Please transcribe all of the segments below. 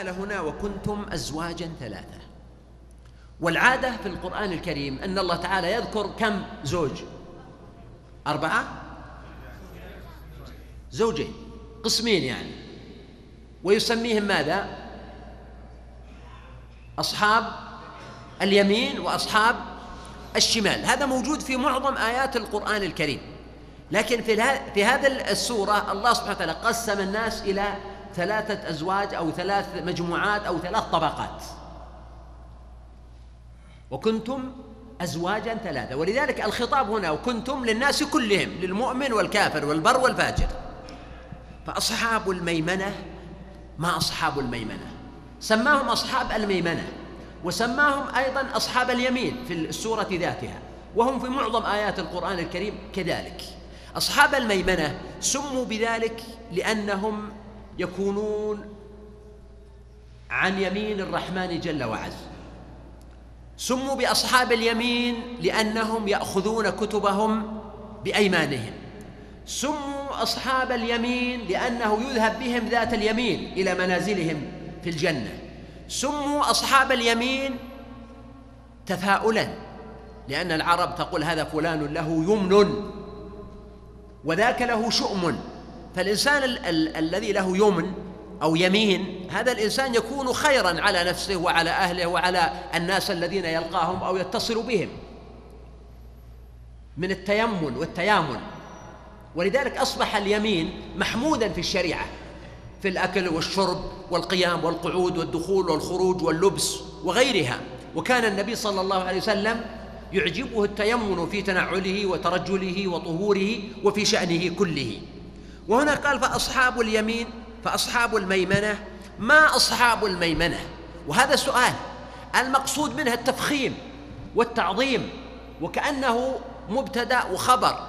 قال هنا وكنتم أزواجا ثلاثة. والعادة في القرآن الكريم أن الله تعالى يذكر كم زوج؟ أربعة؟ زوجين قسمين يعني. ويسميهم ماذا؟ أصحاب اليمين وأصحاب الشمال. هذا موجود في معظم آيات القرآن الكريم. لكن في في هذه السورة الله سبحانه وتعالى قسم الناس إلى ثلاثة أزواج أو ثلاث مجموعات أو ثلاث طبقات. وكنتم أزواجا ثلاثة. ولذلك الخطاب هنا وكنتم للناس كلهم للمؤمن والكافر والبر والفاجر. فأصحاب الميمنة ما أصحاب الميمنة؟ سماهم أصحاب الميمنة وسماهم أيضا أصحاب اليمين في السورة ذاتها. وهم في معظم آيات القرآن الكريم كذلك. أصحاب الميمنة سموا بذلك لأنهم يكونون عن يمين الرحمن جل وعز. سموا بأصحاب اليمين لأنهم يأخذون كتبهم بأيمانهم. سموا أصحاب اليمين لأنه يذهب بهم ذات اليمين إلى منازلهم في الجنة. سموا أصحاب اليمين تفاؤلا لأن العرب تقول هذا فلان له يمن وذاك له شؤم. فالإنسان ال- ال- الذي له يمن أو يمين هذا الإنسان يكون خيرا على نفسه وعلى أهله وعلى الناس الذين يلقاهم أو يتصل بهم من التيمن والتيامن. ولذلك أصبح اليمين محمودا في الشريعة في الأكل والشرب والقيام والقعود والدخول والخروج واللبس وغيرها. وكان النبي صلى الله عليه وسلم يعجبه التيمن في تنعله وترجله وطهوره وفي شأنه كله. وهنا قال فأصحاب اليمين فأصحاب الميمنة. ما أصحاب الميمنة؟ وهذا سؤال. المقصود منها التفخيم والتعظيم وكأنه مبتدأ وخبر.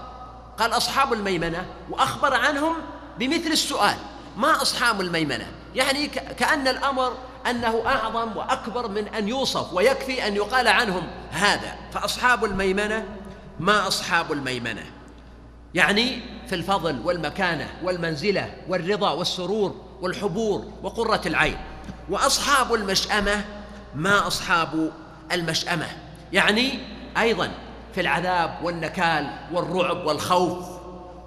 قال أصحاب الميمنة وأخبر عنهم بمثل السؤال. ما أصحاب الميمنة؟ يعني كأن الأمر أنه أعظم وأكبر من أن يوصف ويكفي أن يقال عنهم هذا. فأصحاب الميمنة ما أصحاب الميمنة؟ يعني في الفضل والمكانة والمنزلة والرضا والسرور والحبور وقرة العين. وأصحاب المشأمة ما أصحاب المشأمة؟ يعني أيضا في العذاب والنكال والرعب والخوف.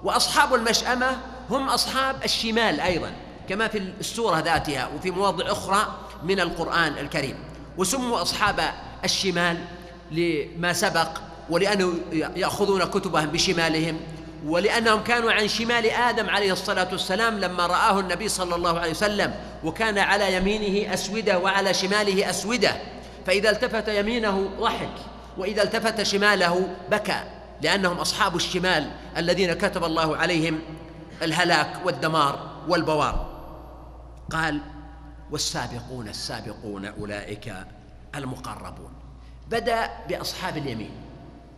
وأصحاب المشأمة هم أصحاب الشمال أيضا كما في السورة ذاتها وفي مواضع أخرى من القرآن الكريم. وسموا أصحاب الشمال لما سبق ولأنه يأخذون كتبهم بشمالهم. ولأنهم كانوا عن شمال آدم عليه الصلاة والسلام لما رآه النبي صلى الله عليه وسلم وكان على يمينه أسودة وعلى شماله أسودة. فإذا التفت يمينه ضحك وإذا التفت شماله بكى لأنهم أصحاب الشمال الذين كتب الله عليهم الهلاك والدمار والبوار. قال والسابقون السابقون أولئك المقربون. بدأ بأصحاب اليمين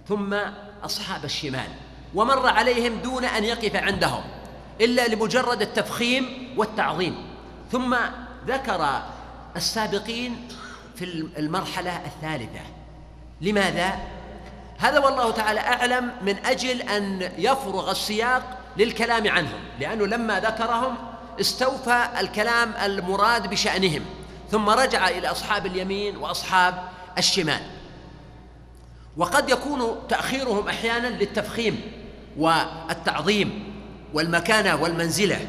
ثم أصحاب الشمال. ومر عليهم دون أن يقف عندهم إلا لمجرد التفخيم والتعظيم. ثم ذكر السابقين في المرحلة الثالثة. لماذا؟ هذا والله تعالى أعلم من أجل أن يفرغ السياق للكلام عنهم لأنه لما ذكرهم استوفى الكلام المراد بشأنهم ثم رجع إلى أصحاب اليمين وأصحاب الشمال. وقد يكون تأخيرهم أحيانا للتفخيم والتعظيم والمكانة والمنزلة.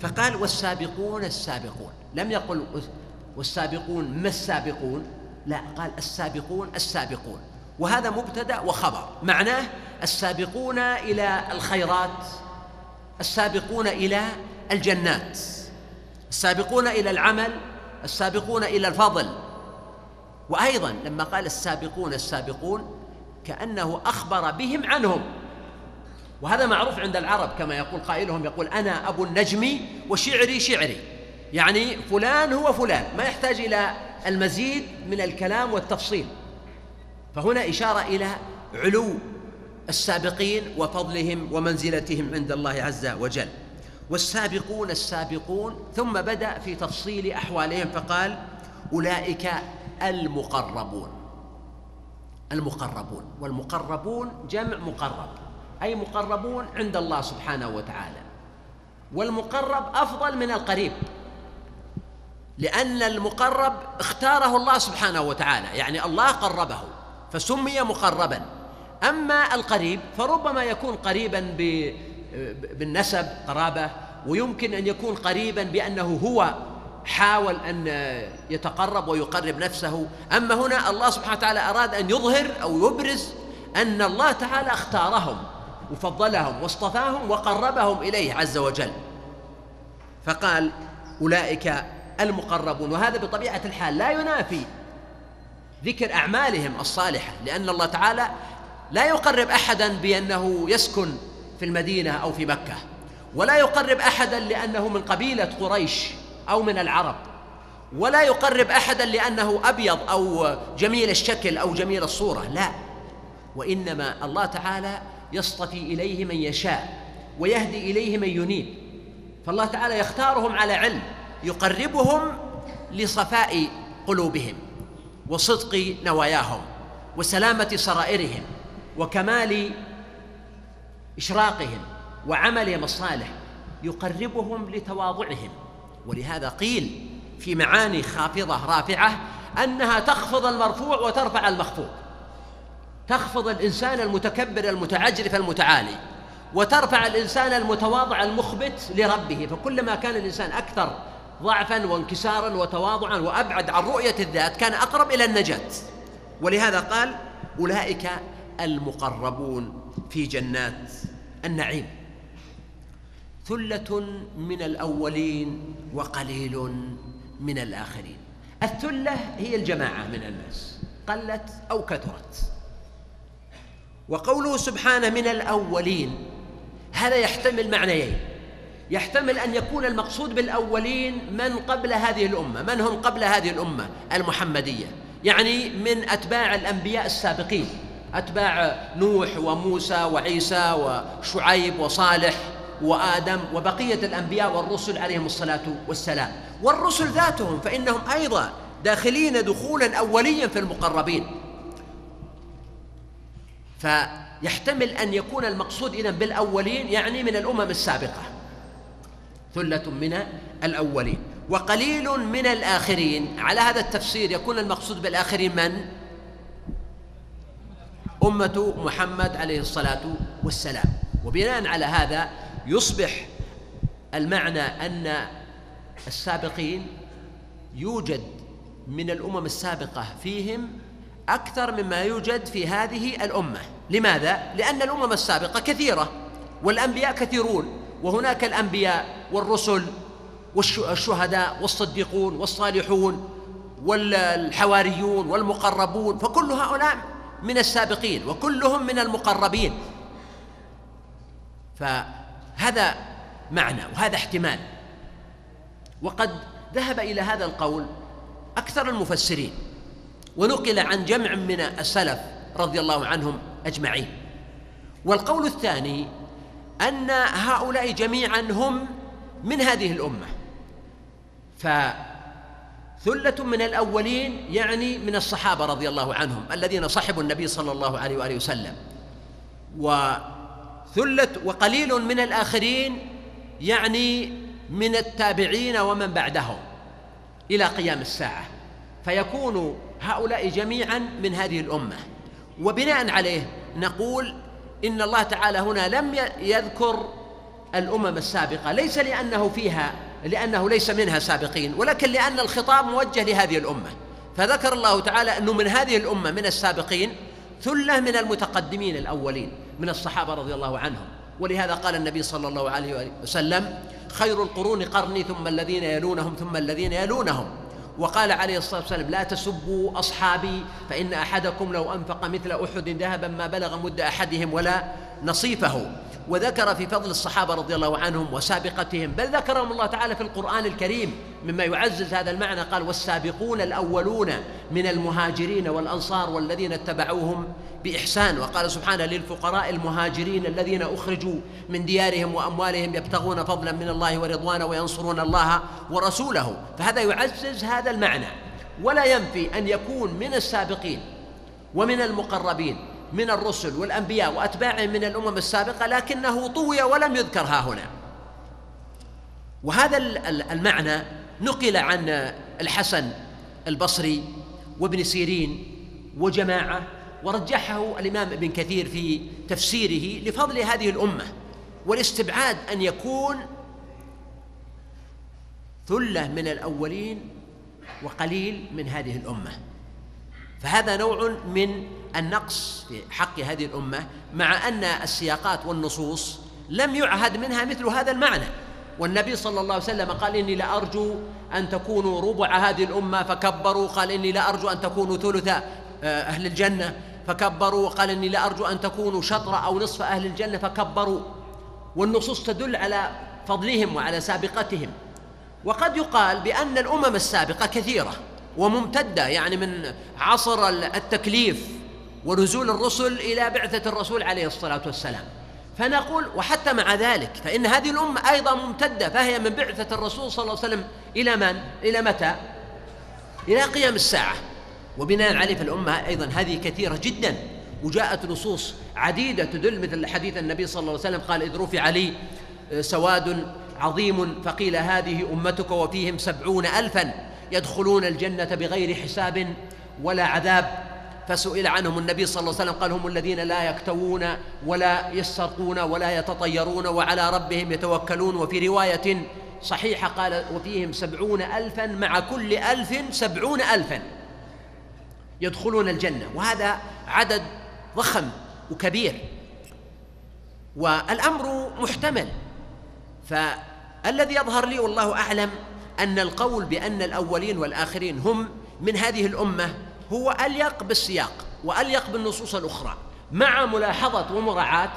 فقال والسابقون السابقون. لم يقل والسابقون ما السابقون؟ لا قال السابقون السابقون. وهذا مبتدأ وخبر. معناه السابقون إلى الخيرات السابقون إلى الجنات السابقون إلى العمل السابقون إلى الفضل. وأيضا لما قال السابقون السابقون كأنه أخبر بهم عنهم. وهذا معروف عند العرب كما يقول قائلهم يقول أنا أبو النجم وشعري شعري. يعني فلان هو فلان ما يحتاج إلى المزيد من الكلام والتفصيل. فهنا إشارة إلى علو السابقين وفضلهم ومنزلتهم عند الله عز وجل. والسابقون السابقون ثم بدأ في تفصيل أحوالهم فقال أولئك المقربون. المقربون. والمقربون جمع مقرب. أي مقربون عند الله سبحانه وتعالى. والمقرب أفضل من القريب. لأن المقرب اختاره الله سبحانه وتعالى. يعني الله قربه فسمي مقربا. أما القريب فربما يكون قريبا بالنسب قرابة ويمكن أن يكون قريبا بأنه هو حاول أن يتقرب ويقرب نفسه. أما هنا الله سبحانه وتعالى أراد أن يظهر أو يبرز أن الله تعالى اختارهم وفضلهم واصطفاهم وقربهم إليه عز وجل. فقال أولئك المقربون. وهذا بطبيعة الحال لا ينافي ذكر أعمالهم الصالحة لأن الله تعالى لا يقرب أحدا بأنه يسكن في المدينة أو في مكة ولا يقرب أحدا لأنه من قبيلة قريش. أو من العرب. ولا يقرب أحدا لأنه أبيض أو جميل الشكل أو جميل الصورة لا. وإنما الله تعالى يصطفي إليه من يشاء ويهدي إليه من ينيب. فالله تعالى يختارهم على علم يقربهم لصفاء قلوبهم وصدق نواياهم وسلامة سرائرهم وكمال إشراقهم وعملهم الصالح يقربهم لتواضعهم. ولهذا قيل في معاني خافضة رافعة أنها تخفض المرفوع وترفع المخفوض. تخفض الإنسان المتكبر المتعجرف المتعالي وترفع الإنسان المتواضع المخبت لربه فكلما كان الإنسان أكثر ضعفا وانكسارا وتواضعا وأبعد عن رؤية الذات كان أقرب إلى النجاة. ولهذا قال أولئك المقربون في جنات النعيم. ثلة من الأولين وقليل من الآخرين. الثلة هي الجماعة من الناس قلت أو كثرت. وقوله سبحانه من الأولين هذا يحتمل معنيين. يحتمل أن يكون المقصود بالأولين من قبل هذه الأمة. من هم قبل هذه الأمة المحمدية؟ يعني من أتباع الأنبياء السابقين أتباع نوح وموسى وعيسى وشعيب وصالح. وآدم وبقية الأنبياء والرسل عليهم الصلاة والسلام. والرسل ذاتهم فإنهم أيضا داخلين دخولا أوليا في المقربين. فيحتمل أن يكون المقصود إذن بالأولين يعني من الأمم السابقة. ثلة من الأولين. وقليل من الآخرين. على هذا التفسير يكون المقصود بالآخرين من؟ أمة محمد عليه الصلاة والسلام. وبناء على هذا يصبح المعنى أن السابقين يوجد من الأمم السابقة فيهم أكثر مما يوجد في هذه الأمة لماذا؟ لأن الأمم السابقة كثيرة والأنبياء كثيرون وهناك الأنبياء والرسل والشهداء والصديقون والصالحون والحواريون والمقربون فكل هؤلاء من السابقين وكلهم من المقربين فهذا معنى وهذا احتمال. وقد ذهب إلى هذا القول أكثر المفسرين ونقل عن جمع من السلف رضي الله عنهم أجمعين. والقول الثاني أن هؤلاء جميعا هم من هذه الأمة. فثلة من الأولين يعني من الصحابة رضي الله عنهم الذين صحبوا النبي صلى الله عليه وآله وسلم. وثلة وقليل من الآخرين يعني من التابعين ومن بعدهم إلى قيام الساعة. فيكون هؤلاء جميعا من هذه الأمة. وبناء عليه نقول إن الله تعالى هنا لم يذكر الأمم السابقة. ليس لأنه فيها لأنه ليس منها سابقين ولكن لأن الخطاب موجه لهذه الأمة. فذكر الله تعالى أنه من هذه الأمة من السابقين ثلة من المتقدمين الأولين. من الصحابة رضي الله عنهم. ولهذا قال النبي صلى الله عليه وسلم خير القرون قرني ثم الذين يلونهم ثم الذين يلونهم. وقال عليه الصلاة والسلام لا تسبوا أصحابي فإن أحدكم لو أنفق مثل أحد ذهبا ما بلغ مد أحدهم ولا نصيفه. وذكر في فضل الصحابة رضي الله عنهم وسابقتهم بل ذكرهم الله تعالى في القرآن الكريم مما يعزز هذا المعنى قال والسابقون الأولون من المهاجرين والأنصار والذين اتبعوهم بإحسان وقال سبحانه للفقراء المهاجرين الذين أخرجوا من ديارهم وأموالهم يبتغون فضلا من الله ورضوانا وينصرون الله ورسوله فهذا يعزز هذا المعنى ولا ينفي أن يكون من السابقين ومن المقربين. من الرسل والأنبياء وأتباعهم من الأمم السابقة لكنه طوي ولم يذكر ها هنا. وهذا المعنى نقل عن الحسن البصري وابن سيرين وجماعة ورجحه الإمام ابن كثير في تفسيره لفضل هذه الأمة والاستبعاد أن يكون ثلة من الأولين وقليل من هذه الأمة. فهذا نوع من النقص في حق هذه الأمة مع أن السياقات والنصوص لم يعهد منها مثل هذا المعنى. والنبي صلى الله عليه وسلم قال إني لأرجو أن تكونوا ربع هذه الأمة فكبروا قال إني لأرجو أن تكونوا ثلث آه، أهل الجنة فكبروا وقال إني لأرجو أن تكونوا شطر أو نصف أهل الجنة فكبروا. والنصوص تدل على فضلهم وعلى سابقتهم. وقد يقال بأن الأمم السابقة كثيرة وممتدة يعني من عصر التكليف ونزول الرسل إلى بعثة الرسول عليه الصلاة والسلام فنقول وحتى مع ذلك فإن هذه الأمة أيضا ممتدة فهي من بعثة الرسول صلى الله عليه وسلم إلى من؟ إلى متى؟ إلى قيام الساعة وبناء عليه فالأمة أيضا هذه كثيرة جدا وجاءت نصوص عديدة تدل مثل حديث النبي صلى الله عليه وسلم قال إذ رفع لي سواد عظيم فقيل هذه أمتك وفيهم سبعون الفا يدخلون الجنة بغير حساب ولا عذاب فسئل عنهم النبي صلى الله عليه وسلم قال هم الذين لا يكتوون ولا يسترقون ولا يتطيرون وعلى ربهم يتوكلون. وفي رواية صحيحة قال وفيهم سبعون ألفا مع كل ألف سبعون ألفا يدخلون الجنة. وهذا عدد ضخم وكبير. والأمر محتمل. فالذي يظهر لي والله أعلم أن القول بأن الأولين والآخرين هم من هذه الأمة هو أليق بالسياق وأليق بالنصوص الأخرى مع ملاحظة ومراعاة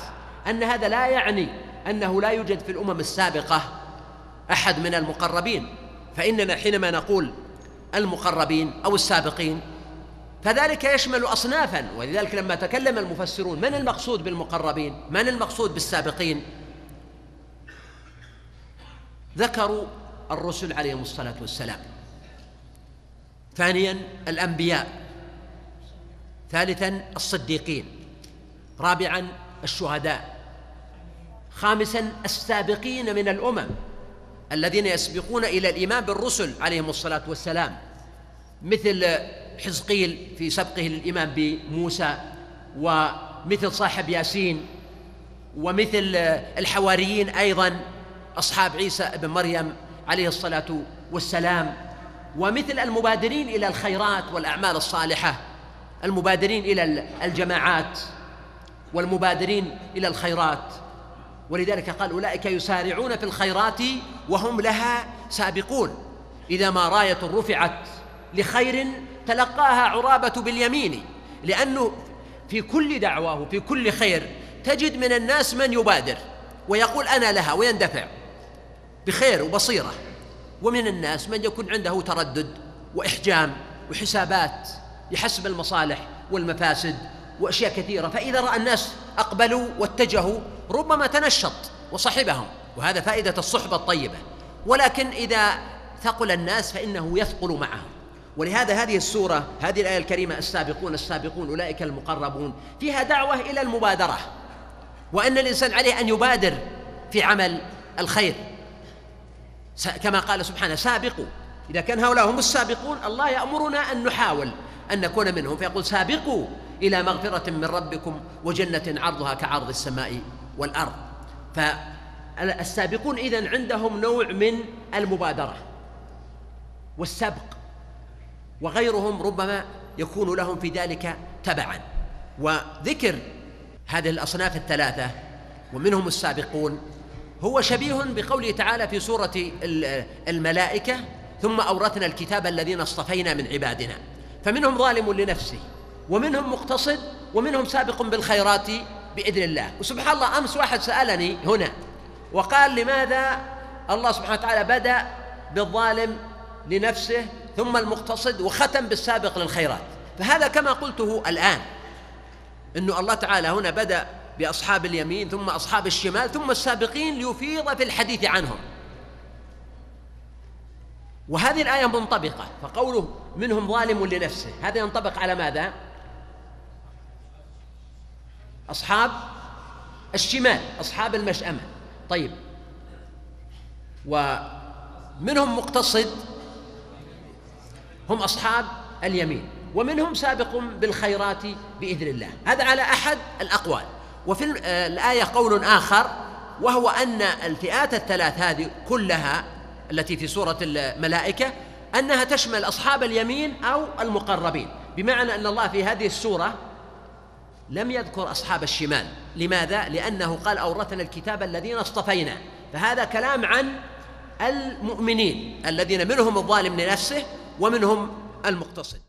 أن هذا لا يعني أنه لا يوجد في الأمم السابقة أحد من المقربين فإننا حينما نقول المقربين أو السابقين فذلك يشمل أصنافا ولذلك لما تكلم المفسرون من المقصود بالمقربين من المقصود بالسابقين؟ ذكروا الرسل عليهم الصلاة والسلام. ثانيا الأنبياء ثالثا الصديقين رابعا الشهداء خامسا السابقين من الأمم الذين يسبقون إلى الإيمان بالرسل عليهم الصلاة والسلام مثل حزقيل في سبقه للإيمان بموسى ومثل صاحب ياسين ومثل الحواريين أيضا أصحاب عيسى بن مريم عليه الصلاة والسلام. ومثل المبادرين إلى الخيرات والأعمال الصالحة المبادرين إلى الجماعات والمبادرين إلى الخيرات. ولذلك قال أولئك يسارعون في الخيرات وهم لها سابقون. إذا ما راية رفعت لخير تلقاها عرابة باليمين لأنه في كل دعواه في كل خير تجد من الناس من يبادر ويقول أنا لها ويندفع بخير وبصيرة. ومن الناس من يكون عنده تردد وإحجام وحسابات يحسب المصالح والمفاسد وأشياء كثيرة. فإذا رأى الناس أقبلوا واتجهوا ربما تنشط وصحبهم وهذا فائدة الصحبة الطيبة. ولكن إذا ثقل الناس فإنه يثقل معهم. ولهذا هذه السورة هذه الآية الكريمة السابقون السابقون أولئك المقربون فيها دعوة إلى المبادرة. وأن الإنسان عليه أن يبادر في عمل الخير. كما قال سبحانه سابقوا. إذا كان هؤلاء هم السابقون الله يأمرنا أن نحاول أن نكون منهم. فيقول سابقوا إلى مغفرة من ربكم وجنة عرضها كعرض السماء والأرض. فالسابقون إذن عندهم نوع من المبادرة والسبق وغيرهم ربما يكون لهم في ذلك تبعا. وذكر هذه الأصناف الثلاثة ومنهم السابقون هو شبيه بقوله تعالى في سورة الملائكة ثم أورثنا الكتاب الذين اصطفينا من عبادنا. فمنهم ظالم لنفسه ومنهم مقتصد ومنهم سابق بالخيرات بإذن الله. وسبحان الله أمس واحد سألني هنا وقال لماذا الله سبحانه وتعالى بدأ بالظالم لنفسه ثم المقتصد وختم بالسابق للخيرات. فهذا كما قلته الآن أنه الله تعالى هنا بدأ بأصحاب اليمين ثم أصحاب الشمال ثم السابقين ليفيض في الحديث عنهم. وهذه الآية منطبقة فقوله منهم ظالم لنفسه هذا ينطبق على ماذا؟ أصحاب الشمال أصحاب المشأمة. طيب. ومنهم مقتصد هم أصحاب اليمين ومنهم سابق بالخيرات بإذن الله. هذا على أحد الأقوال. وفي الآية قول آخر وهو أن الفئات الثلاث هذه كلها التي في سورة الملائكة أنها تشمل أصحاب اليمين أو المقربين. بمعنى أن الله في هذه السورة لم يذكر أصحاب الشمال. لماذا؟ لأنه قال أورثنا الكتاب الذين اصطفينا. فهذا كلام عن المؤمنين الذين منهم الظالم لنفسه ومنهم المقتصد.